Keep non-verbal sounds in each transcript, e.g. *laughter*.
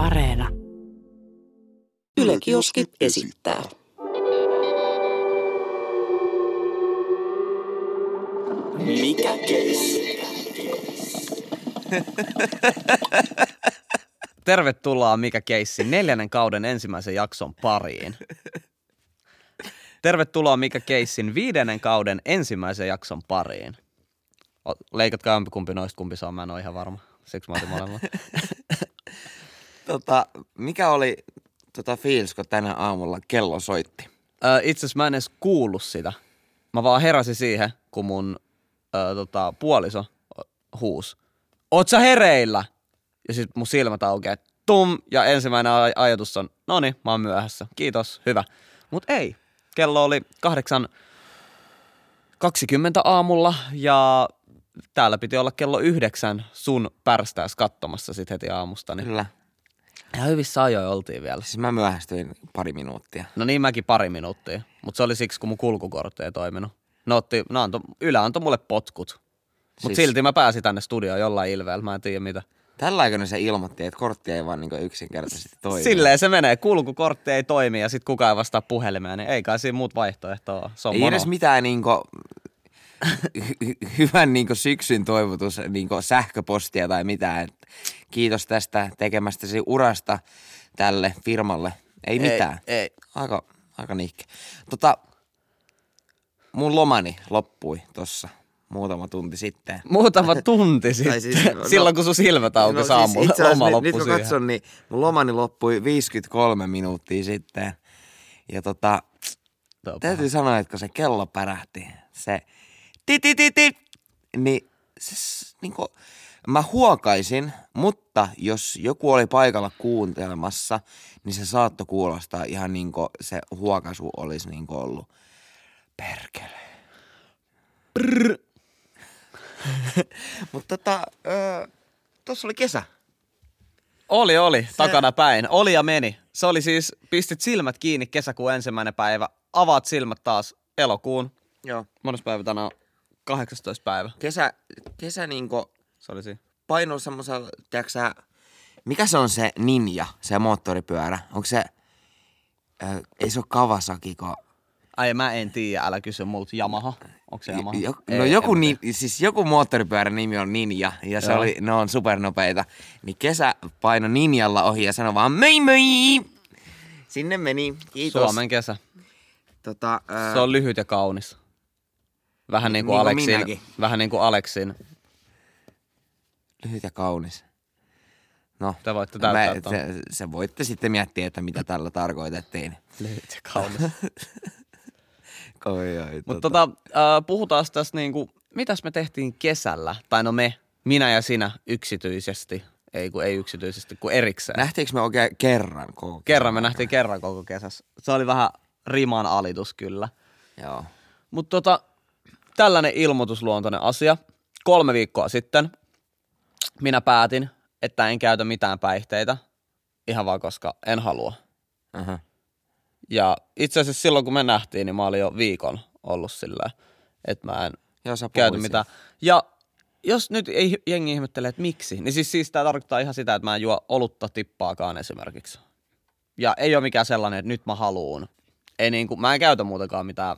Areena. Yle Kioski esittää. Mikä keissi? Tervetuloa Mikä Keissi neljännen kauden ensimmäisen jakson pariin. Tervetuloa Mikä Keissin viidennen kauden ensimmäisen jakson pariin. Leikatkaa jompikumpi noista, kumpi saa, mä en ole ihan varma. Siksi mä otin molemmat. Tota, mikä oli tota fiilis, kun tänä aamulla kello soitti? Ö, Itse asiassa mä en edes kuullut sitä. Mä vaan heräsin siihen, kun mun ö, tota, puoliso huus. Oot sä hereillä? Ja sit mun silmät aukeaa, tum, ja ensimmäinen aj- ajatus on, no niin, mä oon myöhässä. Kiitos, hyvä. Mut ei. Kello oli kahdeksan 20 aamulla ja täällä piti olla kello yhdeksän sun pärstääs katsomassa sit heti aamusta. Niin Kyllä. Ihan hyvissä ajoin oltiin vielä. Siis mä myöhästyin pari minuuttia. No niin mäkin pari minuuttia, mutta se oli siksi, kun mun kulkukortti ei toiminut. Ne otti, ne antoi, Yle antoi mulle potkut. Mutta Siis- silti mä pääsin tänne studioon jollain ilveellä, mä en tiedä mitä. Tällä aikana se ilmoitti, että kortti ei vaan niin yksinkertaisesti toimi. Silleen se menee, kulkukortti ei toimi ja sit kukaan ei vastaa puhelimeen, niin ei kai siinä muut vaihtoehtoa ole. Se on Ei mono. edes mitään niinku, hy- hy- hyvän niinku syksyn toivotus niinku sähköpostia tai mitään. Et kiitos tästä tekemästäsi urasta tälle firmalle. Ei mitään. Ei, ei. Aika, aika nihke. Tota, mun lomani loppui tossa muutama tunti sitten. Muutama *laughs* tunti sitten, siis, no- silloin kun sun silmät aukesi no, aamulla, asiassa loma nyt, loppui nyt kun katson, niin mun lomani loppui 53 minuuttia sitten. Ja tota, täytyy sanoa, että kun se kello pärähti, se ti ti ti ti, niin se, s- niinku, mä huokaisin, mutta jos joku oli paikalla kuuntelemassa, niin se saattoi kuulostaa ihan niin kuin se huokaisu olisi niin kuin ollut perkele. *laughs* mutta tota, öö, tossa oli kesä. Oli, oli, takana päin. Oli ja meni. Se oli siis, pistit silmät kiinni kesäkuun ensimmäinen päivä, avaat silmät taas elokuun. Joo. Mones päivä tänään? 18 päivä. Kesä, kesä niinku Se oli siinä. painoi semmoisella, tiedätkö sä, mikä se on se ninja, se moottoripyörä? Onko se, ö, ei se ole Kawasaki, kun, Ai mä en tiedä, älä kysy multa. Yamaha. Onko se Yamaha? jo, Ei, no joku, en ni, tiedä. siis joku moottoripyörän nimi on Ninja, ja se Joo. oli, ne on supernopeita. Niin kesä paino Ninjalla ohi ja sanoi vaan mei mei! Sinne meni, kiitos. Suomen kesä. Tota, Se on lyhyt ja kaunis. Vähän niin kuin Niin kuin Aleksin. minäkin. Vähän niin kuin Aleksin. lyhyt ja kaunis. No, Te voitte ton. se, se, voitte sitten miettiä, että mitä tällä tarkoitettiin. Lyhyt ja kaunis. *laughs* Oi, oi, Mutta tota, äh, puhutaan tästä niinku, mitäs me tehtiin kesällä. Tai no me, minä ja sinä yksityisesti. Ei kun ei yksityisesti, kun erikseen. Nähtiinkö me oikein kerran koko kesän Kerran me nähtiin kerran koko kesässä. Se oli vähän riman alitus kyllä. Joo. Mutta tota, tällainen ilmoitusluontoinen asia. Kolme viikkoa sitten minä päätin, että en käytä mitään päihteitä. Ihan vaan koska en halua. Uh-huh. Ja itse asiassa silloin kun me nähtiin, niin mä olin jo viikon ollut sillä, että mä en käyty puhuit mitään. Ja jos nyt ei jengi ihmettele, että miksi, niin siis, siis tämä tarkoittaa ihan sitä, että mä en juo olutta tippaakaan esimerkiksi. Ja ei ole mikään sellainen, että nyt mä haluun. Ei niinku, mä en käytä muutenkaan mitään,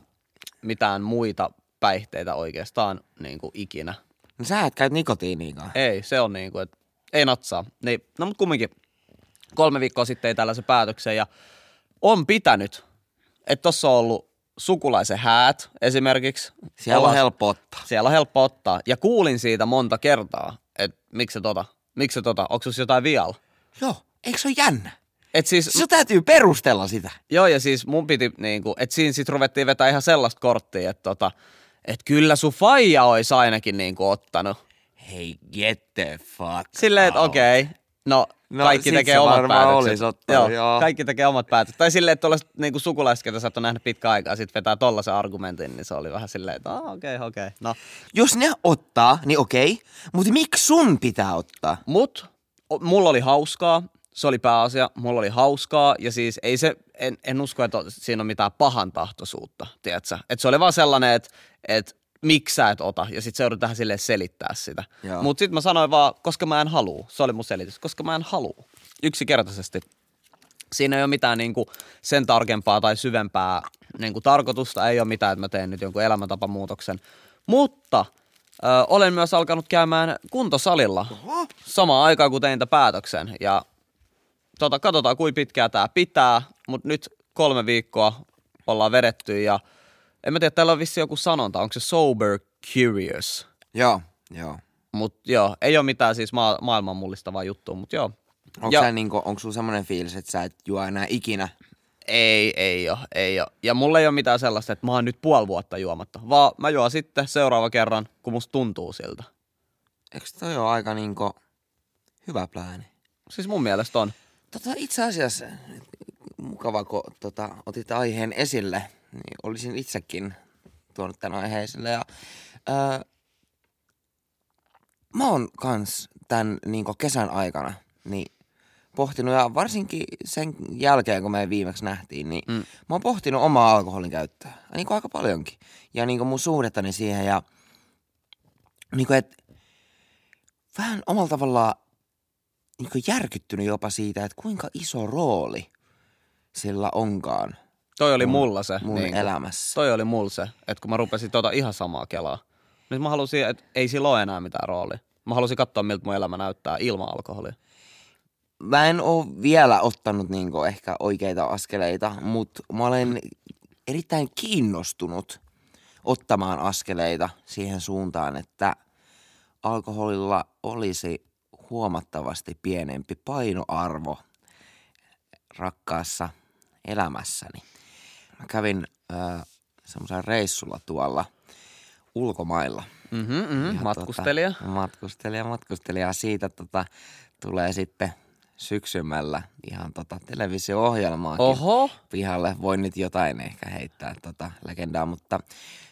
mitään muita päihteitä oikeastaan niinku ikinä. No sä et käyt nikotiiniikaan. Ei, se on niinku, että ei natsaa. Niin, no mutta kumminkin kolme viikkoa sitten ei tällaisen päätöksen ja on pitänyt, että tossa on ollut sukulaisen häät esimerkiksi. Siellä on Ollaan- helppo ottaa. siellä on helppo ottaa. Ja kuulin siitä monta kertaa, että miksi se tota, miksi se tota, onko jotain vialla? Joo, eikö se ole jännä? Et siis, Se täytyy perustella sitä. joo ja siis mun piti niinku, että siinä sit ruvettiin vetää ihan sellaista korttia, että tota, et kyllä sun faija ois ainakin niinku ottanut. Hei, get the fuck Silleen, että okei, okay, no, No, kaikki tekee omat päätökset. olis ottanut, joo. kaikki tekee omat päätökset. Tai silleen, että tuollaiset niinku sukulaiset, ketä sä et ole nähnyt pitkä aikaa, sit vetää tollasen argumentin, niin se oli vähän silleen, että okei, okei, okay. Okay. No, Jos ne ottaa, niin okei. Mutta miksi sun pitää ottaa? Mut o- mulla oli hauskaa, se oli pääasia, mulla oli hauskaa ja siis ei se, en, en usko, että siinä on mitään pahan tahtoisuutta, tiedätkö? Et se oli vaan sellainen, että et miksi sä et ota? Ja sit se joudut tähän silleen selittää sitä. Mutta sitten mä sanoin vaan, koska mä en halua. Se oli mun selitys. Koska mä en halua. Yksinkertaisesti. Siinä ei ole mitään niinku sen tarkempaa tai syvempää niinku tarkoitusta. Ei ole mitään, että mä teen nyt jonkun elämäntapamuutoksen. Mutta ö, olen myös alkanut käymään kuntosalilla samaan aikaan, kun tein tämän päätöksen. Ja tota, katsotaan, kuinka pitkää tämä pitää. Mutta nyt kolme viikkoa ollaan vedetty ja en mä tiedä, täällä on vissi joku sanonta. Onko se sober curious? Joo, joo. Mutta joo, ei ole mitään siis ma- maailman mullistavaa juttua, mutta joo. Onko, Ja- sä niinku, onko sulla semmoinen fiilis, että sä et juo enää ikinä? Ei, ei ole, ei ole. Ja mulla ei ole mitään sellaista, että mä oon nyt puoli vuotta juomatta, vaan mä juon sitten seuraava kerran, kun musta tuntuu siltä. Eikö toi ole aika niinku hyvä plääni? Siis mun mielestä on. Tota, itse asiassa mukava, kun tota, otit aiheen esille, niin olisin itsekin tuonut tämän aiheen esille. Ja, ää, mä oon kans tämän niin kesän aikana niin pohtinut, ja varsinkin sen jälkeen, kun me viimeksi nähtiin, niin mm. mä oon pohtinut omaa alkoholin käyttöä. Niin aika paljonkin. Ja niin mun suhdettani siihen, ja niin kuin, et, vähän omalla tavallaan niin järkyttynyt jopa siitä, että kuinka iso rooli sillä onkaan Toi oli mulla se. mun niinku. elämässä. Toi oli mulla se, että kun mä rupesin tota ihan samaa kelaa. Nyt mä halusin, että ei sillä ole enää mitään roolia. Mä halusin katsoa, miltä mun elämä näyttää ilman alkoholia. Mä en oo vielä ottanut niinku ehkä oikeita askeleita, mutta mä olen erittäin kiinnostunut ottamaan askeleita siihen suuntaan, että alkoholilla olisi huomattavasti pienempi painoarvo rakkaassa elämässäni. Mä kävin äh, semmoisella reissulla tuolla ulkomailla. Mhm, mhm. Ja Matkustelija. Tota, matkustelija, matkustelija. Siitä tota, tulee sitten syksymällä ihan tota televisio-ohjelmaakin Oho. pihalle. Voin nyt jotain ehkä heittää tota legendaa, mutta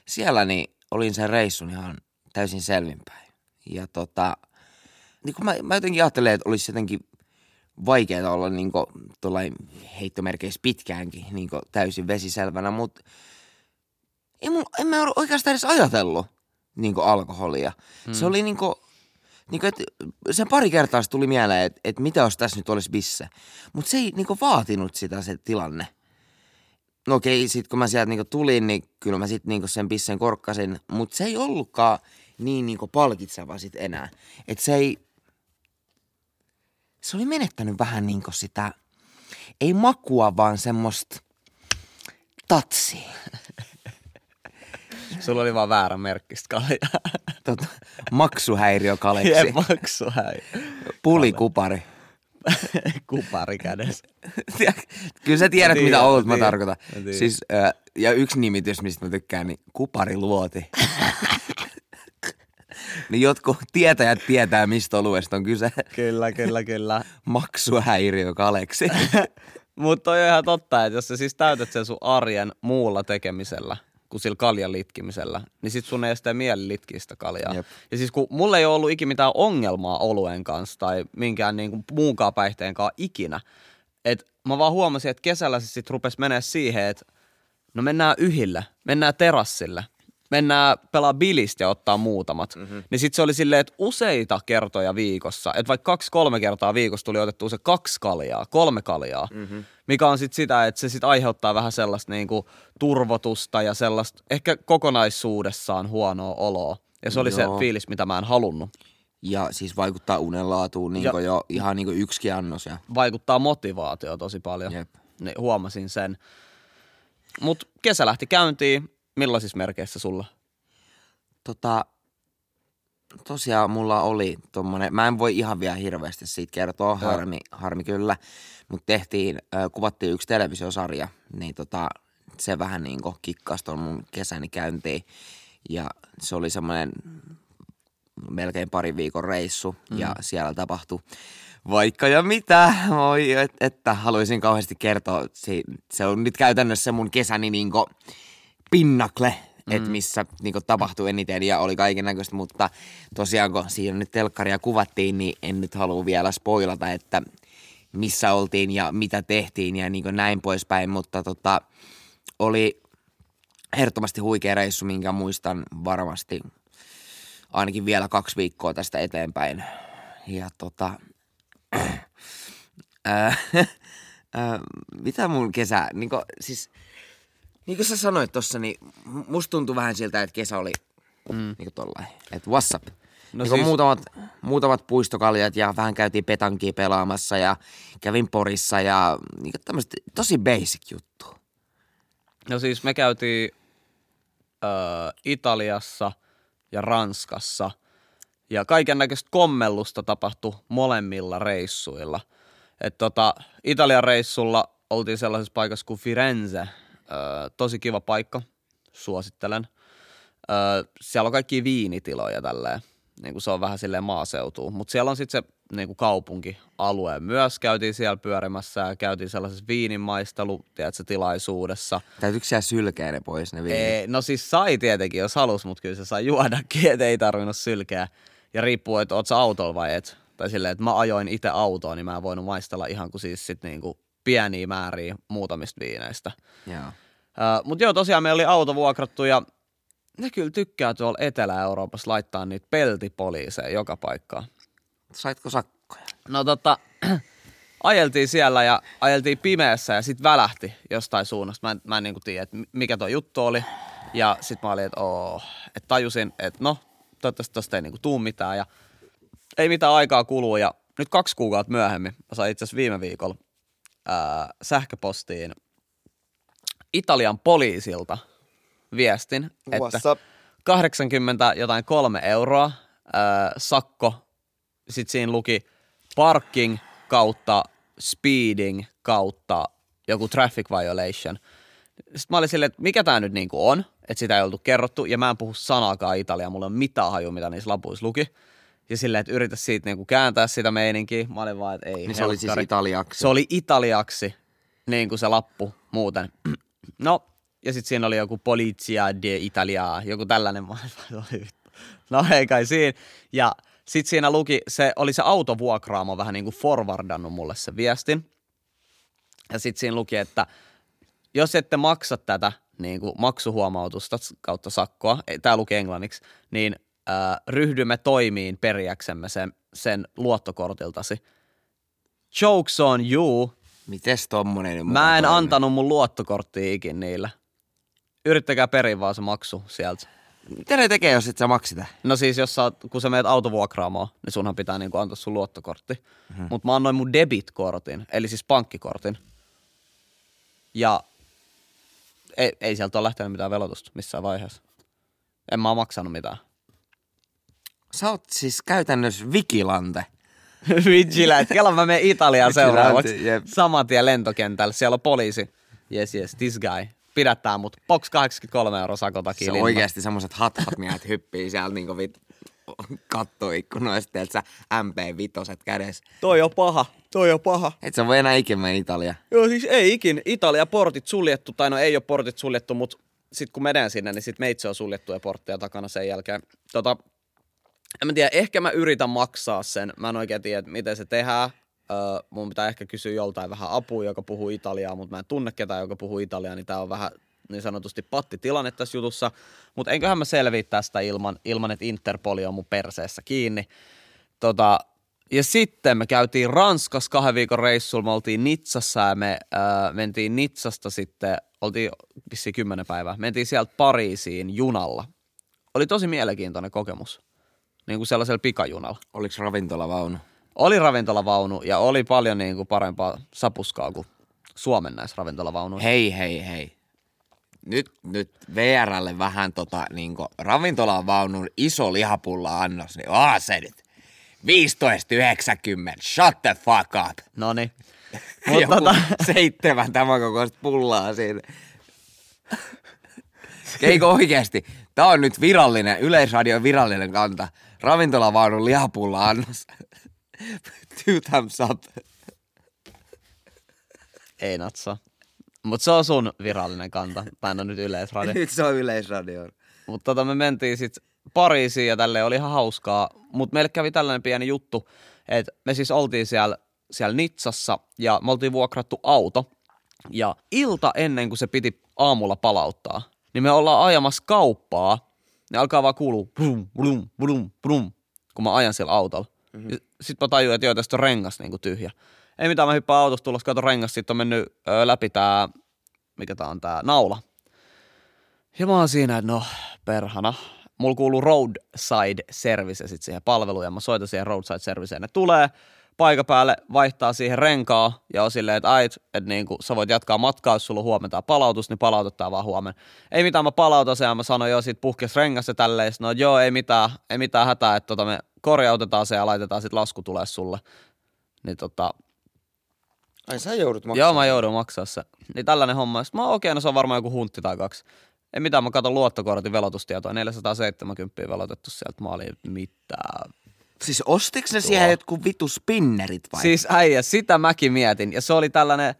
siellä niin olin sen reissun ihan täysin selvinpäin. Ja tota, niin kun mä, mä jotenkin ajattelen, että olisi jotenkin vaikeaa olla niin tuollain heittomerkeissä pitkäänkin niin täysin vesiselvänä, mutta ei mun, en mä ole oikeastaan edes ajatellut niin alkoholia. Mm. Se oli niin kuin, niin kuin, että sen pari kertaa se tuli mieleen, että, että mitä jos tässä nyt olisi bisse. Mutta se ei niin vaatinut sitä se tilanne. No okei, sit kun mä sieltä niin tulin, niin kyllä mä sitten niin sen bissen korkkasin. Mutta se ei ollutkaan niin, niin palkitseva sit enää. Että se ei, se oli menettänyt vähän niin sitä, ei makua, vaan semmoista tatsia. *laughs* Sulla oli vaan väärä merkkistä kaljaa. Tota, maksuhäiriökaleksi. Jep, maksu häi. Pulikupari. *laughs* Kupari kädessä. Kyllä sä tiedät, Mä mitä tiedän, olut mä mä tiedän. tarkoitan. Mä tiedän. Siis, ja yksi nimitys, mistä mä tykkään, niin kupariluoti. *laughs* niin jotkut tietäjät tietää, mistä oluesta on kyse. Kyllä, kyllä, kyllä. Maksuhäiriökaleksi. *laughs* Mutta on ihan totta, että jos sä siis täytät sen sun arjen muulla tekemisellä, kuin sillä kaljan litkimisellä, niin sit sun ei sitä mieli litkiä sitä kaljaa. Jep. Ja siis kun mulla ei ole ollut ikinä mitään ongelmaa oluen kanssa tai minkään niin kuin muunkaan päihteenkaan ikinä, että mä vaan huomasin, että kesällä se sit rupesi menee siihen, että no mennään yhille, mennään terassille, mennään pelaa bilistä ja ottaa muutamat. Mm-hmm. Niin sit se oli silleen, että useita kertoja viikossa, että vaikka kaksi-kolme kertaa viikossa tuli otettua se kaksi kaljaa, kolme kaljaa, mm-hmm. mikä on sit sitä, että se sit aiheuttaa vähän sellaista niinku turvotusta ja sellaista ehkä kokonaisuudessaan huonoa oloa. Ja se oli Joo. se fiilis, mitä mä en halunnut. ja siis vaikuttaa unenlaatuun niin Ja- jo ihan niin yksikin annos. Ja, Vaikuttaa motivaatio tosi paljon. Jep. Niin huomasin sen. Mut kesä lähti käyntiin. Millaisissa merkeissä sulla? tota, tosiaan mulla oli tommonen, mä en voi ihan vielä hirveästi siitä kertoa, Joo. harmi, harmi kyllä, mutta tehtiin, kuvattiin yksi televisiosarja, niin tota, se vähän niin kuin kikkasi mun kesäni käyntiin ja se oli semmoinen melkein pari viikon reissu mm. ja siellä tapahtui vaikka ja mitä, *laughs* voi, et, että haluaisin kauheasti kertoa, se, se on nyt käytännössä mun kesäni niinku pinnakle, mm. että missä niinku tapahtui eniten ja oli kaiken näköistä, mutta tosiaan kun siinä nyt telkkaria kuvattiin, niin en nyt halua vielä spoilata, että missä oltiin ja mitä tehtiin ja niin näin poispäin, mutta tota, oli ehdottomasti huikea reissu, minkä muistan varmasti ainakin vielä kaksi viikkoa tästä eteenpäin. Ja tota, *clears throat* ää, *laughs* ää, mitä mun kesä, niin kuin, siis, niin kuin sä sanoit tossa, niin musta tuntui vähän siltä, että kesä oli mm. niin kuin tollain, että what's up. No niin siis... muutamat, muutamat puistokaljat ja vähän käytiin petankia pelaamassa ja kävin Porissa ja niin tämmöistä tosi basic juttu. No siis me käytiin ö, Italiassa ja Ranskassa ja kaiken näköistä kommellusta tapahtui molemmilla reissuilla. Et tota, Italian reissulla oltiin sellaisessa paikassa kuin Firenze. Ö, tosi kiva paikka, suosittelen. Ö, siellä on kaikki viinitiloja tälleen niin kuin se on vähän silleen maaseutuu. Mutta siellä on sitten se niin kuin kaupunkialue myös. Käytiin siellä pyörimässä ja käytiin sellaisessa viinimaistelu, tiedätkö, tilaisuudessa. Täytyykö siellä sylkeä ne pois ne viinit? Ei, no siis sai tietenkin, jos halus, mutta kyllä se sai juodakin, *laughs* että ei tarvinnut sylkeä. Ja riippuu, että oot autolla vai et. Tai silleen, että mä ajoin itse autoon, niin mä en voinut maistella ihan kuin siis sit niinku pieniä määriä muutamista viineistä. Joo. Uh, mutta joo, tosiaan meillä oli auto vuokrattu ja ne kyllä tykkää tuolla Etelä-Euroopassa laittaa niitä peltipoliiseja joka paikkaan. Saitko sakkoja? No tota, *clears throat* ajeltiin siellä ja ajeltiin pimeässä ja sitten välähti jostain suunnasta. Mä en, mä en niinku tiedä, että mikä tuo juttu oli. Ja sitten mä olin, että oo, että tajusin, että no, toivottavasti tosta ei niinku tuu mitään. Ja ei mitään aikaa kuluu ja nyt kaksi kuukautta myöhemmin, mä sain itse asiassa viime viikolla ää, sähköpostiin Italian poliisilta – viestin, että 80 jotain kolme euroa äh, sakko. Sitten siinä luki parking kautta speeding kautta joku traffic violation. Sitten mä olin silleen, että mikä tämä nyt niinku on, että sitä ei oltu kerrottu, ja mä en puhu sanakaan italiaa, mulla on mitään haju, mitä niissä lapuissa luki. Ja silleen, että yritä siitä niinku kääntää sitä meininkiä. Mä olin vaan, että ei. Niin se oli siis italiaksi. Se oli italiaksi, niin kuin se lappu muuten. *clears throat* No, ja sitten siinä oli joku Polizia de Italia, joku tällainen. *laughs* no ei kai siinä. Ja sitten siinä luki, se oli se autovuokraamo vähän niin kuin forwardannut mulle se viestin. Ja sitten siinä luki, että jos ette maksa tätä niin kuin maksuhuomautusta kautta sakkoa, tämä luki englanniksi, niin äh, ryhdymme toimiin periäksemme sen, sen luottokortiltasi. Jokes on you. Mites tommonen? Mä en toimi? antanut mun luottokorttia ikin niillä yrittäkää periä vaan se maksu sieltä. Mitä ne tekee, jos et sä maksita? No siis, jos sä, kun sä meet autovuokraamaan, niin sunhan pitää niinku antaa sun luottokortti. Mm-hmm. Mutta mä annoin mun debitkortin, eli siis pankkikortin. Ja ei, ei sieltä ole lähtenyt mitään velotusta missään vaiheessa. En mä oo maksanut mitään. Sä oot siis käytännössä vigilante. *laughs* Vigilante. Kela mä menen Italiaan seuraavaksi. Saman tien lentokentällä. Siellä on poliisi. Yes, yes, this guy pidättää mut box 83 euroa sakon takia. Se on oikeasti semmoset hathat miehet hyppii siellä niinku vit kattoikkunoista, että sä MP5 kädessä. Toi on paha, toi on paha. Et sä voi enää ikinä mennä Italia. Joo, siis ei ikin. Italia portit suljettu, tai no ei ole portit suljettu, mutta sit kun menen sinne, niin sit meitsi on suljettuja portteja takana sen jälkeen. Tota, en mä tiedä, ehkä mä yritän maksaa sen. Mä en oikein tiedä, miten se tehdään. Öö, mun pitää ehkä kysyä joltain vähän apua, joka puhuu italiaa, mutta mä en tunne ketään, joka puhuu italiaa, niin tää on vähän niin sanotusti pattitilanne tässä jutussa. Mutta enköhän mä selviä tästä ilman, ilman, että Interpoli on mun perseessä kiinni. Tota, ja sitten me käytiin Ranskassa kahden viikon reissulla, me oltiin Nitsassa ja me äh, mentiin Nitsasta sitten, oltiin vissiin kymmenen päivää, mentiin sieltä Pariisiin junalla. Oli tosi mielenkiintoinen kokemus, niin kuin sellaisella pikajunalla. Oliko ravintolavaunu? Oli ravintolavaunu ja oli paljon niin kuin parempaa sapuskaa kuin Suomen näissä ravintolavaunuissa. Hei, hei, hei. Nyt, nyt VRlle vähän tota niin ravintolavaunun iso lihapulla annos, niin oh, se nyt. 15,90, shut the fuck up. No niin. *laughs* Mutta tota... *laughs* seitsemän tämän kokoista pullaa siinä. Eikö oikeasti? Tämä on nyt virallinen, Yleisradion virallinen kanta. Ravintolavaunun lihapulla annos. Two thumbs up. Ei natsa. Mutta se on sun virallinen kanta. Mä en ole nyt yleisradio. nyt se on yleisradio. Mutta tota, me mentiin sitten Pariisiin ja tälle oli ihan hauskaa. Mutta meille kävi tällainen pieni juttu, että me siis oltiin siellä, siellä Nitsassa ja me oltiin vuokrattu auto. Ja ilta ennen kuin se piti aamulla palauttaa, niin me ollaan ajamassa kauppaa, niin alkaa vaan kuulua brum, brum, brum, brum, kun mä ajan sillä autolla. Mm-hmm. Sitten mä tajuin, että joo, tästä on rengas niin kuin tyhjä. Ei mitään, mä hyppään autosta tulossa, kato rengas, sitten on mennyt ö, läpi tää, mikä tää on tää, naula. Ja mä oon siinä, että no, perhana. Mulla kuuluu roadside service sit siihen palveluun ja mä soitan siihen roadside serviceen. Ne tulee paikan päälle, vaihtaa siihen renkaa ja on silleen, että ait, että niinku, sä voit jatkaa matkaa, jos sulla on huomenna palautus, niin palautetaan vaan huomenna. Ei mitään, mä palautan sen ja mä sanoin jo, sit puhkes rengas ja tälleen. No joo, ei mitään, ei mitään hätää, että tota me korjautetaan se ja laitetaan sit lasku tulee sulle. Niin tota, Ai sä joudut maksamaan. Joo, mä joudun maksaa se. Niin tällainen homma. Sitten mä okei, okay, no se on varmaan joku huntti tai kaksi. Ei mitään, mä katson luottokortin velotustietoa. 470 velotettu sieltä. Mä olin mitään. Siis ostiks ne siihen jotkut vitu spinnerit vai? Siis äijä, sitä mäkin mietin. Ja se oli tällainen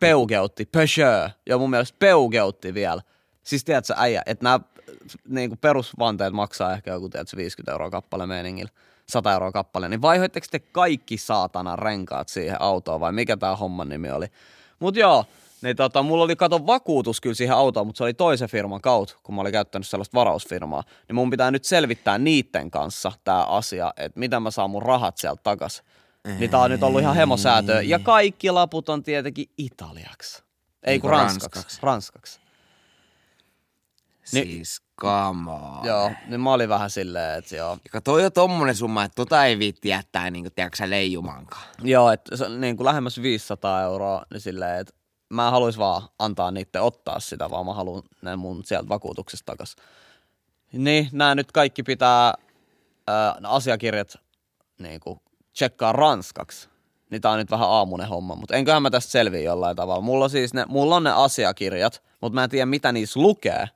peukeutti, Peugeot. Ja mun mielestä peukeutti vielä. Siis tiedätkö äijä, että nämä niin perusvanteet maksaa ehkä joku tiedätkö, 50 euroa kappale meiningillä. 100 euroa kappale, niin vaihoitteko te kaikki saatana renkaat siihen autoon vai mikä tämä homman nimi oli? Mut joo, niin tota, mulla oli kato vakuutus kyllä siihen autoon, mutta se oli toisen firman kautta, kun mä olin käyttänyt sellaista varausfirmaa. Niin mun pitää nyt selvittää niiden kanssa tämä asia, että miten mä saan mun rahat sieltä takas. Niin tää on nyt ollut ihan hemosäätöä. Ja kaikki laput on tietenkin italiaksi. Ei kun ranskaksi. ranskaksi? Ranskaksi. Niin- Siis on. Joo, niin mä olin vähän silleen, että joo. Ja toi on tommonen summa, että tota ei viitti jättää niinku, tiedätkö leijumankaan. Joo, että se on niin kuin lähemmäs 500 euroa, niin silleen, että mä en haluais vaan antaa niiden ottaa sitä, vaan mä haluan ne mun sieltä vakuutuksesta takas. Niin, nämä nyt kaikki pitää ää, asiakirjat niin kuin tsekkaa ranskaksi. Niin tää on nyt vähän aamunen homma, mutta enköhän mä tästä selviä jollain tavalla. Mulla on siis ne, mulla on ne asiakirjat, mutta mä en tiedä mitä niissä lukee.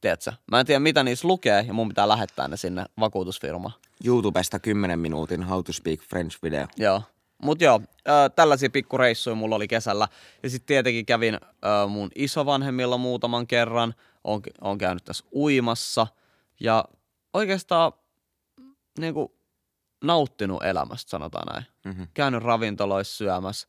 Tiedätkö? Mä en tiedä mitä niissä lukee ja mun pitää lähettää ne sinne vakuutusfirmaan. YouTubesta 10 minuutin How to Speak French video. Joo. Mut joo, ö, tällaisia pikkureissuja mulla oli kesällä. Ja sitten tietenkin kävin ö, mun isovanhemmilla muutaman kerran. Oon, oon käynyt tässä uimassa. Ja oikeastaan niinku, nauttinut elämästä, sanotaan näin. Mhm. Käynyt ravintoloissa syömässä,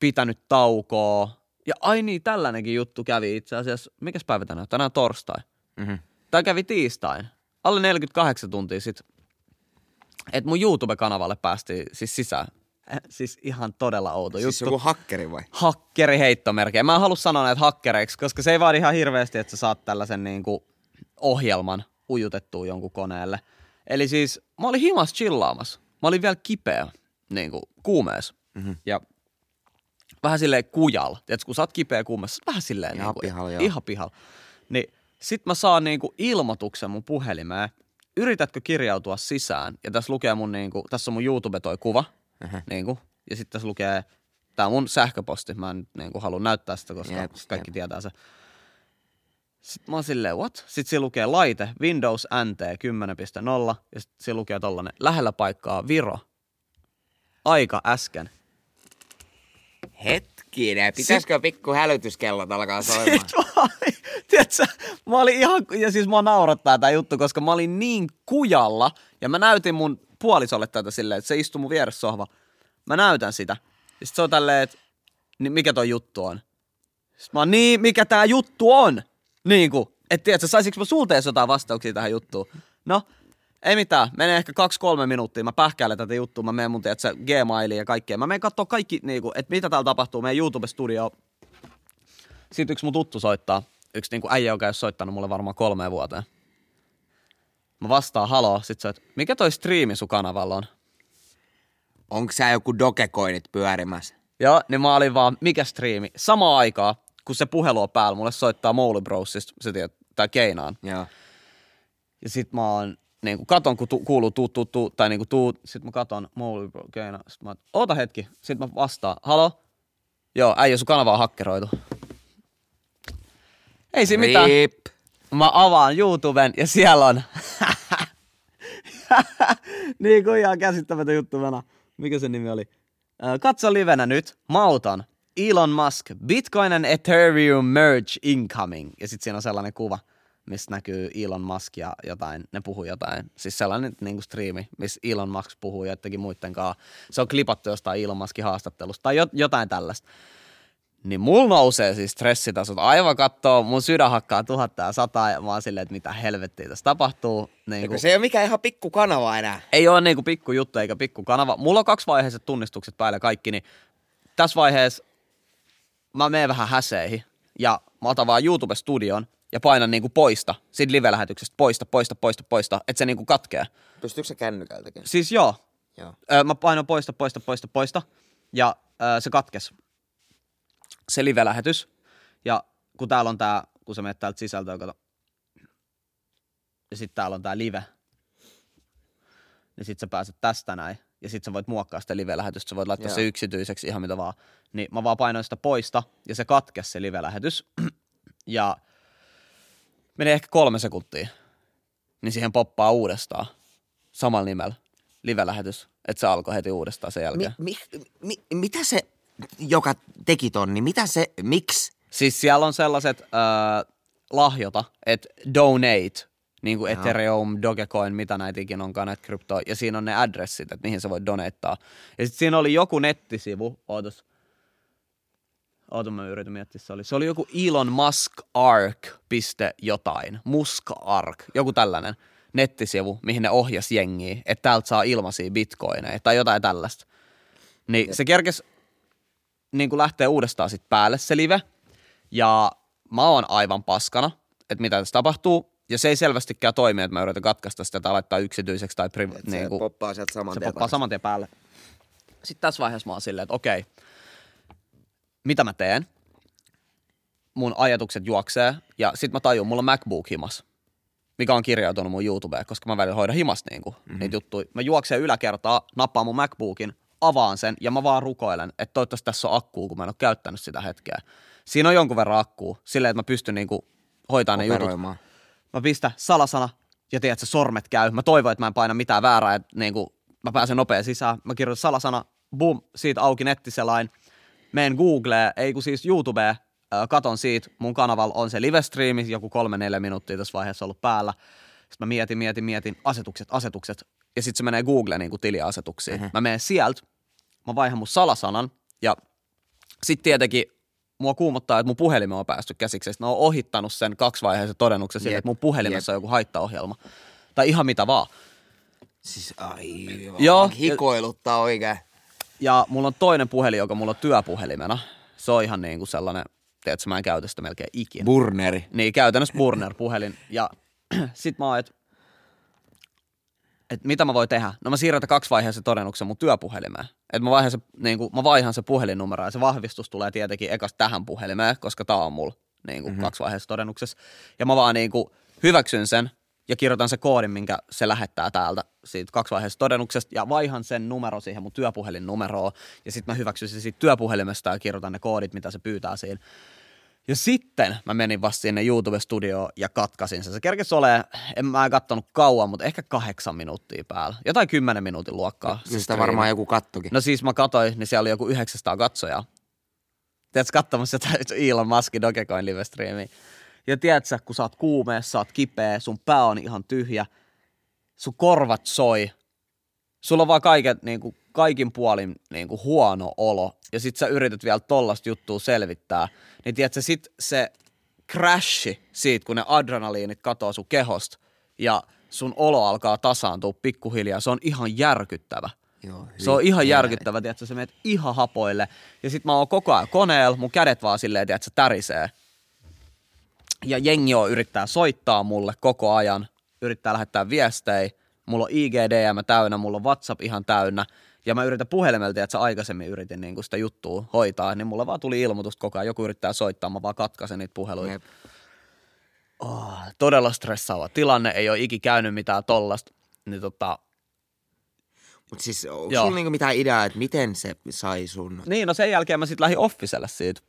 pitänyt taukoa. Ja ai niin, tällainenkin juttu kävi itse asiassa. Mikäs päivä tänään? Tänään torstai. Mhm. Tämä kävi tiistain. Alle 48 tuntia sitten että mun YouTube-kanavalle päästiin siis sisään. Eh, Siis ihan todella outo Siis juttu. joku hakkeri vai? Hakkeri heittomerkejä. Mä en halua sanoa näitä hakkereiksi, koska se ei vaadi ihan hirveästi, että sä saat tällaisen niin kuin ohjelman ujutettua jonkun koneelle. Eli siis mä olin himas chillaamassa. Mä olin vielä kipeä, niin kuin kuumeessa. Mm-hmm. Ja vähän silleen kujal. Tiedätkö, kun sä oot kipeä kuumeessa, vähän silleen Ihan niin kuin, pihalla, joo. Ihan pihalla. Niin sit mä saan niin kuin ilmoituksen mun puhelimeen. Yritätkö kirjautua sisään? Ja tässä lukee mun niin kuin, tässä on mun YouTube toi kuva. Mhm. Niin kuin, ja sitten tässä lukee, tää on mun sähköposti. Mä en niin kuin, halua näyttää sitä, koska Jep, kaikki tietää se. Sitten mä oon silleen, what? Sitten siinä lukee laite, Windows NT 10.0, ja sitten siinä lukee tollanen, lähellä paikkaa Viro. Aika äsken. Hetkinen, pitäisikö pikku hälytyskellot alkaa soimaan? Sitten mä olin, tiedätkö, mä olin ihan, ja siis mua naurattaa tää juttu, koska mä olin niin kujalla, ja mä näytin mun puolisolle tätä silleen, että se istui mun vieressä sohva. Mä näytän sitä. Ja sit se on tälleen, että niin mikä toi juttu on? Sitten mä oon, niin, mikä tää juttu on? Niin kuin, että tiedätkö, saisinko mä sulta jotain vastauksia tähän juttuun? No, ei mitään. Menee ehkä kaksi-kolme minuuttia. Mä pähkäilen tätä juttua. Mä menen mun, tiedätkö, Gmailiin ja kaikkea. Mä menen katsoa kaikki, niin kuin, että mitä täällä tapahtuu meidän YouTube-studio. Sitten yksi mun tuttu soittaa. Yksi niin kuin äijä, joka ei ole soittanut mulle varmaan kolmeen vuoteen. Mä vastaan haloo. Sitten se, että mikä toi striimi sun kanavalla on? Onko sä joku dogecoinit pyörimässä? Joo, niin mä olin vaan, mikä striimi? Samaan aikaan, kun se puhelu on päällä, mulle soittaa Mouli Brosista, se tiedät, tai Keinaan. Joo. Ja sit mä oon, niin kuin katon, kun tu, kuuluu tuu, tuu, tuu, tai niin kuin tuu, sit mä katon Mouli Bro, Keina. Sit mä oota hetki. Sit mä vastaan, halo? Joo, äijä, sun kanava on hakkeroitu. Ei siinä mitään. Rip. Mä avaan YouTuben ja siellä on... *laughs* niin kuin ihan käsittämätön juttu mennä. Mikä se nimi oli? Ö, Katso livenä nyt. Mauton. Elon Musk. Bitcoin and Ethereum merge incoming. Ja sitten siinä on sellainen kuva, missä näkyy Elon Musk ja jotain, ne puhuu jotain. Siis sellainen niin kuin striimi, missä Elon Musk puhuu jotenkin muiden kanssa. Se on klipattu jostain Elon Muskin haastattelusta tai jo- jotain tällaista. Niin mulla nousee siis stressitasot aivan kattoo, mun sydän hakkaa tuhatta ja sata ja mä oon silleen, että mitä helvettiä tässä tapahtuu. Niin kuin, se ei ole mikään ihan pikku kanava enää. ei ole niinku pikku juttu eikä pikku kanava. Mulla on kaksivaiheiset tunnistukset päällä kaikki, niin tässä vaiheessa mä menen vähän häseihin ja mä otan vaan YouTube-studion ja painan niinku poista, siitä live-lähetyksestä poista, poista, poista, poista, että se niinku katkee. Pystyykö se kännykältäkin? Siis joo, Joo. Öö, mä painan poista, poista, poista, poista ja öö, se katkes. Se live-lähetys. Ja kun täällä on tää, kun sä menet täältä sisältöä, kato. Ja sitten täällä on tää live. Niin sit sä pääset tästä näin. Ja sit sä voit muokkaa sitä live-lähetystä. Sä voit laittaa Joo. se yksityiseksi ihan mitä vaan. Niin mä vaan painoin sitä poista ja se katkes se live-lähetys. *clears throat* ja meni ehkä kolme sekuntia. Niin siihen poppaa uudestaan. Samalla nimellä. Live-lähetys. Että se alkoi heti uudestaan sen jälkeen. Mi, mi, mi, mitä se, joka teki ton, niin mitä se, miksi? Siis siellä on sellaiset äh, lahjota, että donate, niin kuin. Ethereum, Dogecoin, mitä näitä ikinä onkaan näitä kryptoa, ja siinä on ne adressit, että mihin sä voit doneittaa. Ja sitten siinä oli joku nettisivu, ootas, oota mä yritän miettiä, se oli, se oli joku Elon Musk Arc piste jotain, Musk Arc, joku tällainen nettisivu, mihin ne ohjas jengiä, että täältä saa ilmaisia bitcoineja tai jotain tällaista. Niin se kerkes niin kuin lähtee uudestaan sit päälle se live, ja mä oon aivan paskana, että mitä tässä tapahtuu, ja se ei selvästikään toimi, että mä yritän katkaista sitä tai laittaa yksityiseksi tai priv- se niin kuin, poppaa sieltä saman se tien poppaa kanssa. saman tien päälle. Sitten tässä vaiheessa mä oon silleen, että okei, mitä mä teen? Mun ajatukset juoksee ja sit mä tajun, mulla on MacBook himas, mikä on kirjautunut mun YouTubeen, koska mä välillä hoidan himasta niinku, mm-hmm. niitä juttuja. Mä juokseen yläkertaa, nappaan mun MacBookin, avaan sen ja mä vaan rukoilen, että toivottavasti tässä on akkuu, kun mä en ole käyttänyt sitä hetkeä. Siinä on jonkun verran akkuu, silleen, että mä pystyn niinku hoitamaan ne jutut mä pistän salasana ja tiedät, että sormet käy. Mä toivon, että mä en paina mitään väärää, että niin kuin, mä pääsen nopea sisään. Mä kirjoitan salasana, boom, siitä auki nettiselain. Meen Googleen, ei kun siis YouTubeen, äh, katon siitä, mun kanavalla on se live-striimi, joku kolme neljä minuuttia tässä vaiheessa ollut päällä. Sitten mä mietin, mietin, mietin, asetukset, asetukset. Ja sitten se menee Googleen niin kuin tiliasetuksiin. Mm-hmm. Mä menen sieltä, mä vaihan mun salasanan ja sitten tietenkin mua kuumottaa, että mun puhelimeen on päästy käsiksi. Sitten Mä oon ohittanut sen kaksivaiheisen todennuksen Jep, että mun puhelimessa on joku haittaohjelma. Tai ihan mitä vaan. Siis aivan Joo, hikoiluttaa oikein. Ja mulla on toinen puhelin, joka mulla on työpuhelimena. Se on ihan niin kuin sellainen, tiedätkö, mä en käytä sitä melkein ikinä. Burneri. Niin, käytännössä burner-puhelin. Ja *clears throat* sit mä oon, että et mitä mä voin tehdä? No mä siirrän kaksivaiheisen todennuksen mun työpuhelimeen. Että mä, vaihan se, niin kuin, mä vaihan se puhelinnumero ja se vahvistus tulee tietenkin ekas tähän puhelimeen, koska tää on mulla niin mm-hmm. kaksivaiheisessa todennuksessa. Ja mä vaan niin kuin, hyväksyn sen ja kirjoitan se koodin, minkä se lähettää täältä siitä kaksivaiheisesta todennuksesta ja vaihan sen numero siihen mun työpuhelinnumeroon ja sitten mä hyväksyn se siitä työpuhelimesta ja kirjoitan ne koodit, mitä se pyytää siinä. Ja sitten mä menin vasta sinne YouTube-studioon ja katkasin sen. Se kerkesi ole, en mä kattonut kauan, mutta ehkä kahdeksan minuuttia päällä. Jotain kymmenen minuutin luokkaa. Siis sitä varmaan joku kattokin. No siis mä katsoin, niin siellä oli joku 900 katsojaa. Tiedätkö, katsomassa jotain Elon Muskin Dogecoin live Ja tiedätkö, kun sä oot kuumeessa, sä oot kipeä, sun pää on ihan tyhjä, sun korvat soi, sulla on vaan kaiket, niin kuin, kaikin puolin niin kuin, huono olo, ja sit sä yrität vielä tollasta juttua selvittää, niin tiedätkö, sit se crashi siitä, kun ne adrenaliinit katoo sun kehosta, ja sun olo alkaa tasaantua pikkuhiljaa, se on ihan järkyttävä. Joo, Se on ihan järkyttävä, tiedätkö, sä menet ihan hapoille. Ja sit mä oon koko ajan koneella, mun kädet vaan silleen, tiedätkö, tärisee. Ja jengi on yrittää soittaa mulle koko ajan, yrittää lähettää viestejä. Mulla on IGDM täynnä, mulla on WhatsApp ihan täynnä. Ja mä yritän puhelimelta, että aikaisemmin yritin niin sitä juttua hoitaa, niin mulla vaan tuli ilmoitus koko ajan. Joku yrittää soittaa, mä vaan katkaisen niitä puheluita. Jep. Oh, todella stressaava tilanne, ei ole iki käynyt mitään tollasta. Niin tota, Mut siis onko sulla niinku mitään ideaa, että miten se sai sun... Niin, no sen jälkeen mä sitten lähdin officelle siitä.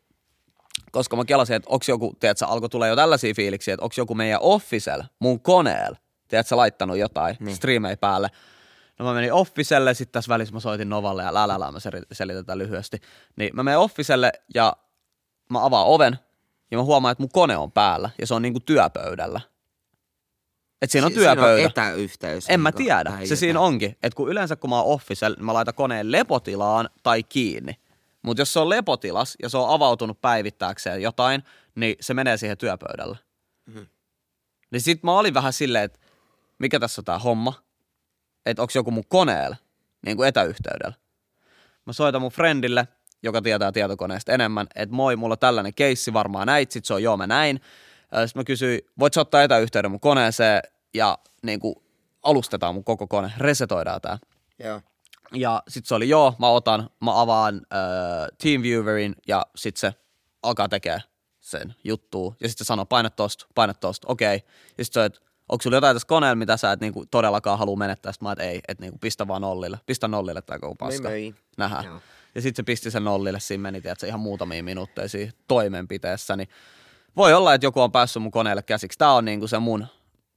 Koska mä kelasin, että onko joku, tiedätkö, alkoi tulla jo tällaisia fiiliksiä, että onko joku meidän officelle, mun koneella, tiedätkö, laittanut jotain niin. striimei päälle. No mä menin officelle, sitten tässä välissä mä soitin Novalle ja lälälää, mä sel- selitän lyhyesti. Niin mä menen officelle ja mä avaan oven ja mä huomaan, että mun kone on päällä ja se on niinku työpöydällä. Et siinä on Si- Siinä työpöydä. on etäyhteys. En mä niinku, tiedä. Se siinä jotain. onkin, että kun yleensä kun mä oon officella, niin mä laitan koneen lepotilaan tai kiinni. Mutta jos se on lepotilas ja se on avautunut päivittääkseen jotain, niin se menee siihen työpöydälle. Mm-hmm. Niin sit mä olin vähän silleen, että mikä tässä on tää homma? Että onko joku mun koneella, niin kuin etäyhteydellä. Mä soitan mun friendille, joka tietää tietokoneesta enemmän, että moi, mulla on tällainen keissi, varmaan näit, sit se on joo, mä näin. Sitten mä kysyin, voit sä ottaa etäyhteyden mun koneeseen ja niin kuin alustetaan mun koko kone, resetoidaan tää. Joo. Ja sit se oli joo, mä otan, mä avaan äh, TeamViewerin ja sit se alkaa tekee sen juttuu. Ja sitten se sanoo, paina tosta, paina tosta, okei. Okay. Ja sit se on, että onko sulla jotain tässä koneella, mitä sä et niinku todellakaan halua menettää? Sitten mä että ei, että niinku pistä vaan nollille. Pistä nollille tää koko paska. Möi, möi. Nähdään. Joo. Ja sitten se pisti sen nollille, siinä meni tiedätkö, ihan muutamia minuutteja siinä toimenpiteessä. Niin voi olla, että joku on päässyt mun koneelle käsiksi. Tää on niinku se mun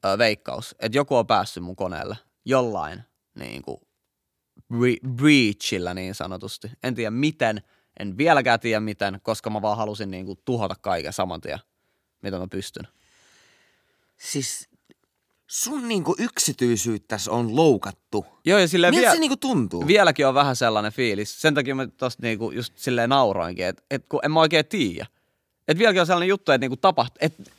ö, veikkaus, että joku on päässyt mun koneelle jollain niinku bre- breachillä niin sanotusti. En tiedä miten, en vieläkään tiedä miten, koska mä vaan halusin niinku tuhota kaiken saman tien, mitä mä pystyn. Siis sun niinku yksityisyyttäs on loukattu. Joo, ja silleen Miltä vie- se niinku tuntuu? vieläkin on vähän sellainen fiilis. Sen takia mä tosta niinku just silleen nauroinkin, että et kun en mä oikein tiedä. Että vieläkin on sellainen juttu, että niinku tapahtuu. Et,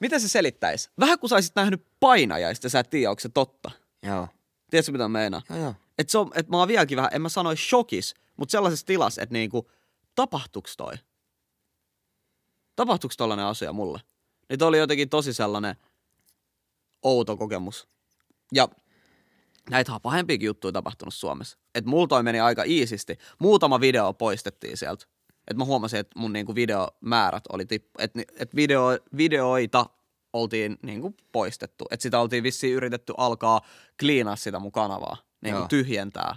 miten se selittäisi? Vähän kun sä olisit nähnyt painajaista ja sä et tiedä, onko se totta. Joo. Tiedätkö mitä mä meinaan? Joo, joo. Että se on, et mä oon vieläkin vähän, en mä sanoisi shokis, mutta sellaisessa tilassa, että niinku, tapahtuks toi? Tapahtuks tollanen asia mulle? Niin toi oli jotenkin tosi sellainen outo kokemus. Ja näitä on pahempiakin juttuja tapahtunut Suomessa. Että mulla toi meni aika iisisti. Muutama video poistettiin sieltä. Että mä huomasin, että mun niinku videomäärät oli tippu. Että et video, videoita oltiin niinku poistettu. Että sitä oltiin vissiin yritetty alkaa kliinaa sitä mun kanavaa. Niinku Joo. tyhjentää.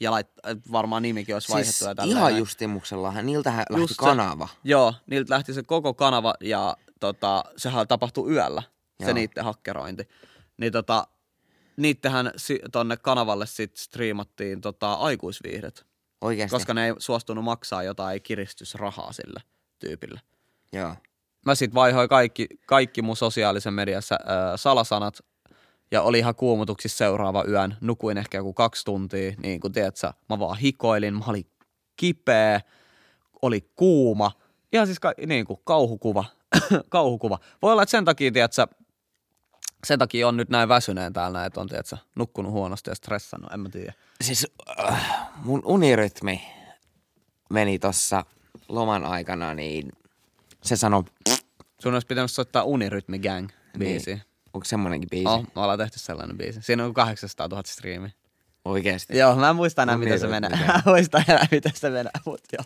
Ja lait, et varmaan nimikin olisi vaihdettu Siis ja tälleen ihan justimuksellahan, niiltähän lähti Just se. kanava. Joo, niiltä lähti se koko kanava ja tota, sehän tapahtui yöllä, se Joo. niiden hakkerointi. Niin tota, niittehän si- tonne kanavalle sit striimattiin tota, aikuisviihdet, Oikeesti. koska ne ei suostunut maksaa jotain kiristysrahaa sille tyypille. Joo. Mä sit vaihoin kaikki, kaikki mun sosiaalisen mediassa äh, salasanat ja oli ihan kuumotuksissa seuraava yön. Nukuin ehkä joku kaksi tuntia, niin kuin tiedät sä, mä vaan hikoilin, mä olin kipeä, oli kuuma. Ihan siis ka- niin kuin kauhukuva, *coughs* kauhukuva. Voi olla, että sen takia, tiedät sä, sen takia on nyt näin väsyneen täällä, että on tiedät sä, nukkunut huonosti ja stressannut, en mä tiedä. Siis äh, mun unirytmi meni tossa loman aikana, niin se sanoi, Sun olisi pitänyt soittaa Unirytmi Gang biisi. niin, onko semmonenkin biisi? Oh, me ollaan tehty sellainen biisi. Siinä on 800 000 striimiä. Oikeesti. Joo, mä en muista enää, miten se menee. Mä en muista enää, miten se menee, mutta joo.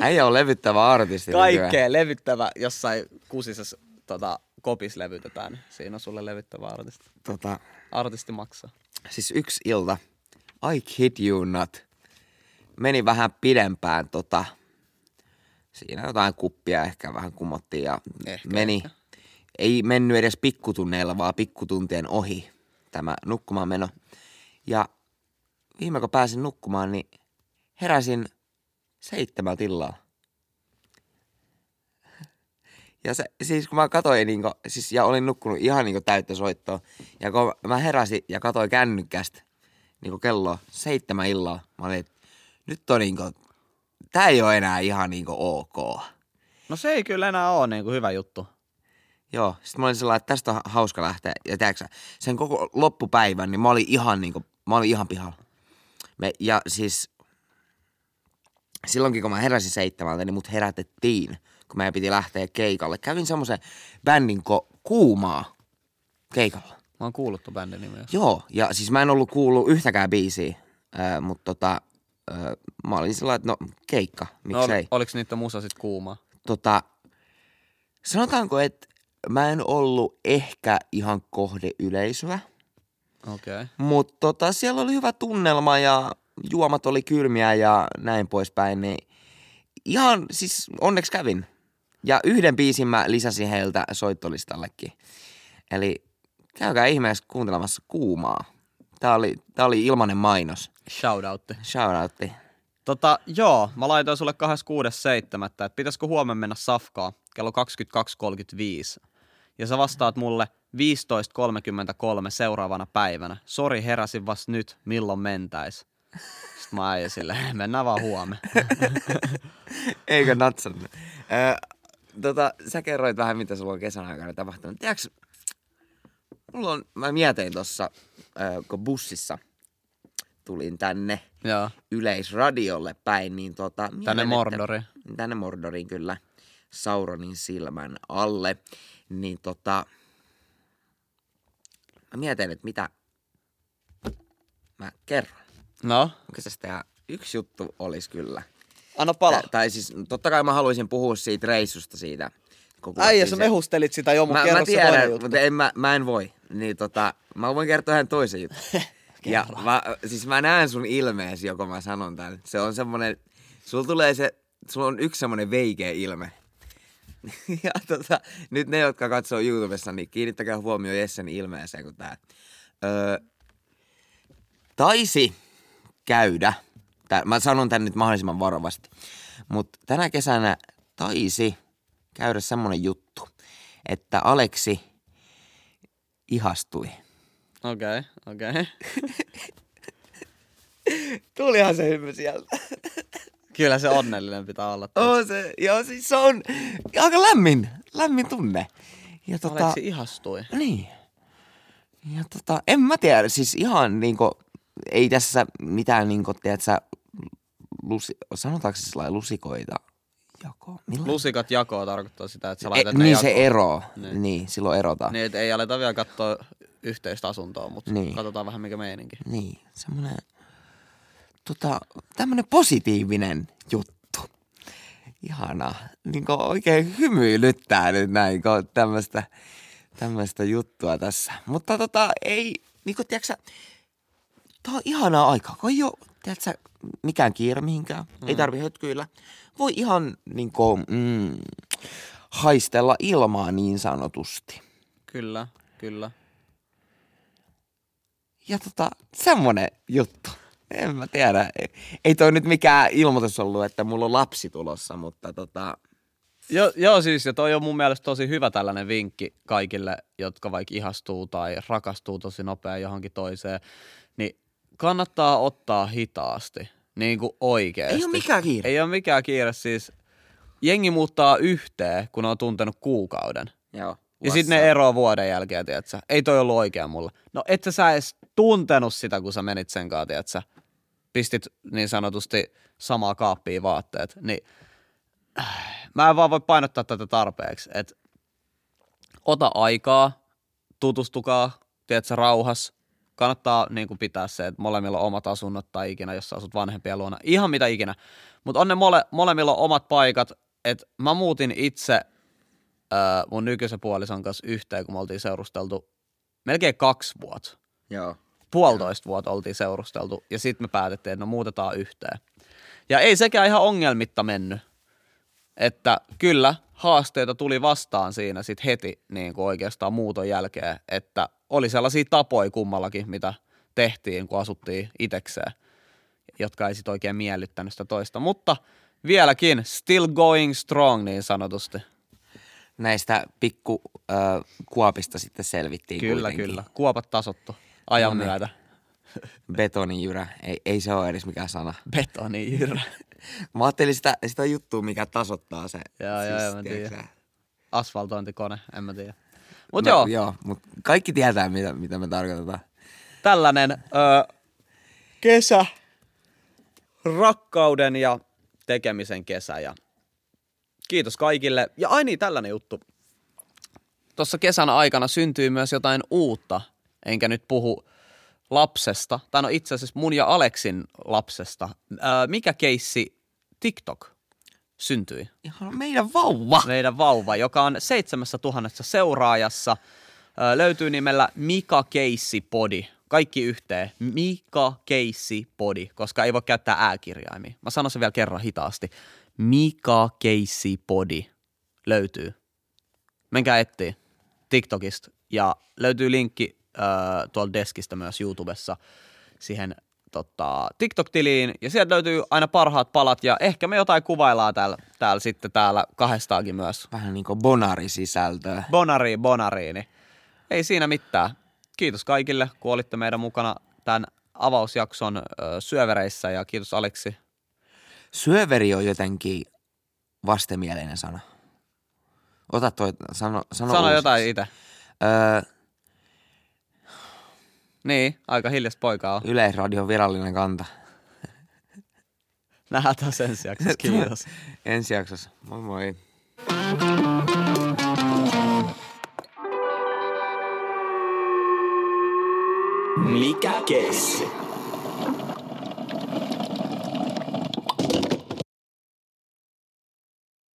Äijä on levyttävä artisti. nykyään. Kaikkea levyttävä jossain kusisessa tota, kopis levytetään. Siinä on sulle levyttävä artisti. Tota, Artisti maksaa. siis yksi ilta, I kid you not, meni vähän pidempään tota, siinä jotain kuppia ehkä vähän kumottiin ja Ehkä, meni, ehkä. ei mennyt edes pikkutunneilla, vaan pikkutuntien ohi tämä nukkumaan meno. Ja viime kun pääsin nukkumaan, niin heräsin seitsemältä illalla. Ja se, siis kun mä katsoin, niin kun, siis, ja olin nukkunut ihan niin täyttä soittoa, ja kun mä heräsin ja katsoin kännykkästä niin kello seitsemän illalla, mä olin, että nyt on niin kuin, tää ei ole enää ihan niin ok. No se ei kyllä enää ole niin kuin hyvä juttu. Joo, sitten mä olin sellainen, että tästä on hauska lähteä. Ja tiedätkö, sen koko loppupäivän, niin mä olin ihan niinku, mä olin ihan pihalla. Me, ja siis silloinkin kun mä heräsin seitsemältä, niin mut herätettiin, kun meidän piti lähteä keikalle. Kävin semmoisen bändin ko- kuumaa keikalla. Mä oon kuullut ton bändin nimeä. Joo, ja siis mä en ollut kuullut yhtäkään biisiä, äh, mutta tota, äh, mä olin sellainen, että no keikka, No, miksei. ol, oliks niitä musa sit kuumaa? tota, sanotaanko, että mä en ollut ehkä ihan kohdeyleisöä, Okei. Okay. mutta tota, siellä oli hyvä tunnelma ja juomat oli kylmiä ja näin poispäin, niin ihan siis onneksi kävin. Ja yhden biisin mä lisäsin heiltä soittolistallekin. Eli käykää ihmeessä kuuntelemassa kuumaa. Tää oli, tää oli ilmanen mainos. Shoutoutti. Shoutoutti. Tota, joo, mä laitoin sulle 26.7., että pitäisikö huomenna mennä safkaa kello 22.35. Ja sä vastaat mulle 15.33 seuraavana päivänä. Sori, heräsin vasta nyt, milloin mentäis. Sitten mä äijä silleen, *laughs* mennään vaan huomenna. *laughs* Eikö natsannut? Öö, tota, sä kerroit vähän, mitä sulla on kesän aikana tapahtunut. Tiedätkö, mulla on, mä mietin tuossa, kun bussissa tulin tänne Joo, yleisradiolle päin, niin tota... tänne Mordoriin. tänne Mordoriin kyllä, Sauronin silmän alle, niin tota, mä mietin, että mitä mä kerron. No, se sitä yksi juttu olisi kyllä. Anna pala. Tä- Tai siis totta kai mä haluaisin puhua siitä reissusta siitä. Äijä, kuvattiin sä se- mehustelit sitä jo, mutta Mä, mä tiedän, mutta en, mä, mä en voi. Niin tota, mä voin kertoa ihan toisen jutun. *laughs* ja mä, siis mä näen sun ilmeesi, joko mä sanon tän. Se on semmonen, sulla tulee se, sulla on yksi semmonen veikeä ilme. *laughs* ja tota, nyt ne, jotka katsoo YouTubessa, niin kiinnittäkää huomioon Jessen ilmeeseen, kun tää öö, taisi käydä, tää, mä sanon tän nyt mahdollisimman varovasti, mutta tänä kesänä taisi käydä semmonen juttu, että Aleksi ihastui. Okei, okei. Tulihan se hyvä sieltä. Kyllä se onnellinen pitää olla. Oh, se, joo, siis se on aika lämmin, lämmin tunne. Ja tota, Aleksi ihastui. Niin. Ja tota, en mä tiedä, siis ihan niinku, ei tässä mitään niinku, tiedätkö, lusi, sanotaanko se sellainen lusikoita jako? Millainen? Lusikat jakoa tarkoittaa sitä, että sä e, laitat ne niin se jakoon. ero, Niin. niin. silloin erotaan. Niin, että ei aleta vielä katsoa yhteistä asuntoa, mutta Niin. katsotaan vähän mikä meininki. Niin, semmoinen tota, tämmönen positiivinen juttu. Ihanaa. Niin oikein hymyilyttää nyt näin, kun tämmöistä tämmöistä juttua tässä. Mutta tota, ei, niin kuin, tiedätkö, tää on ihanaa aikaa, kun ei ole, tiedätkö, mikään kiire mihinkään, mm. ei tarvi hötkyillä. Voi ihan niin kuin, mm, haistella ilmaa niin sanotusti. Kyllä, kyllä. Ja tota, semmonen juttu. En mä tiedä. Ei- Ei toi nyt mikään ilmoitus ollut, että mulla on lapsi tulossa, mutta tota... Jo, joo siis, ja toi on mun mielestä tosi hyvä tällainen vinkki kaikille, jotka vaikka ihastuu tai rakastuu tosi nopea johonkin toiseen, niin kannattaa ottaa hitaasti, niin kuin oikeasti. Ei ole mikään kiire. Ei ole mikään kiire, siis jengi muuttaa yhteen, kun on tuntenut kuukauden. Joo. Ja sitten ne eroaa vuoden jälkeen, tiedätkö? Ei toi ollut oikea mulle. No et sä, sä edes tuntenut sitä, kun sä menit sen kanssa, tiedätkö? Pistit niin sanotusti samaa kaappia vaatteet. Niin äh, mä en vaan voi painottaa tätä tarpeeksi, että ota aikaa, tutustukaa, tiedätkö, rauhas. Kannattaa niin kuin pitää se, että molemmilla on omat asunnot tai ikinä, jos sä asut vanhempien luona. Ihan mitä ikinä. Mutta on ne mole, molemmilla on omat paikat. että mä muutin itse öö, mun nykyisen puolison kanssa yhteen, kun me oltiin seurusteltu melkein kaksi vuotta. Joo. Puolitoista vuotta oltiin seurusteltu ja sitten me päätettiin, että no muutetaan yhteen. Ja ei sekään ihan ongelmitta mennyt. Että kyllä, haasteita tuli vastaan siinä sit heti niin kuin oikeastaan muuton jälkeen, että oli sellaisia tapoja kummallakin, mitä tehtiin, kun asuttiin itekseen, jotka ei sit oikein miellyttänyt sitä toista. Mutta vieläkin still going strong niin sanotusti. Näistä pikku äh, kuopista sitten selvittiin Kyllä, kuitenkin. kyllä. Kuopat tasottu ajan No niin. myötä. Betonijyrä. Ei, ei se ole edes mikään sana. Betoni jyrä. Mä ajattelin sitä, sitä juttua, mikä tasoittaa se. Joo, joo, joo, mä tiedän. Asfaltointikone, en mä tiedä. Mut no, joo, joo mut kaikki tietää, mitä, mitä me tarkoitetaan. tällainen ö, kesä, rakkauden ja tekemisen kesä. Ja kiitos kaikille. Ja ai niin, tällainen juttu. Tuossa kesän aikana syntyy myös jotain uutta, enkä nyt puhu lapsesta. Tai no itse asiassa mun ja Aleksin lapsesta. Ö, mikä keissi TikTok syntyi? Ihan meidän vauva. meidän vauva, joka on seitsemässä tuhannessa seuraajassa. Ö, löytyy nimellä Mika Keissi Podi. Kaikki yhteen. Mika Keissi Podi, koska ei voi käyttää ääkirjaimia. Mä sanon sen vielä kerran hitaasti. Mika Keissi Podi löytyy. Menkää etsiä TikTokista ja löytyy linkki ö, tuolta deskistä myös YouTubessa siihen tota, TikTok-tiliin ja sieltä löytyy aina parhaat palat ja ehkä me jotain kuvaillaan täällä, täällä sitten täällä kahdestaakin myös. Vähän niinku bonarisisältöä. Bonari, bonari, niin ei siinä mitään. Kiitos kaikille, kun olitte meidän mukana tämän avausjakson ö, syövereissä ja kiitos Aleksi. Syöveri on jotenkin vastenmielinen sana. Ota toi, sano, sano, Sano uusiksi. jotain itse. Öö, Niin, aika hiljasta poikaa on. Yleisradion virallinen kanta. *laughs* Nähdään taas ensi jaksossa. *laughs* Kiitos. Ensi jaksossa. Moi moi. Mikä keissi?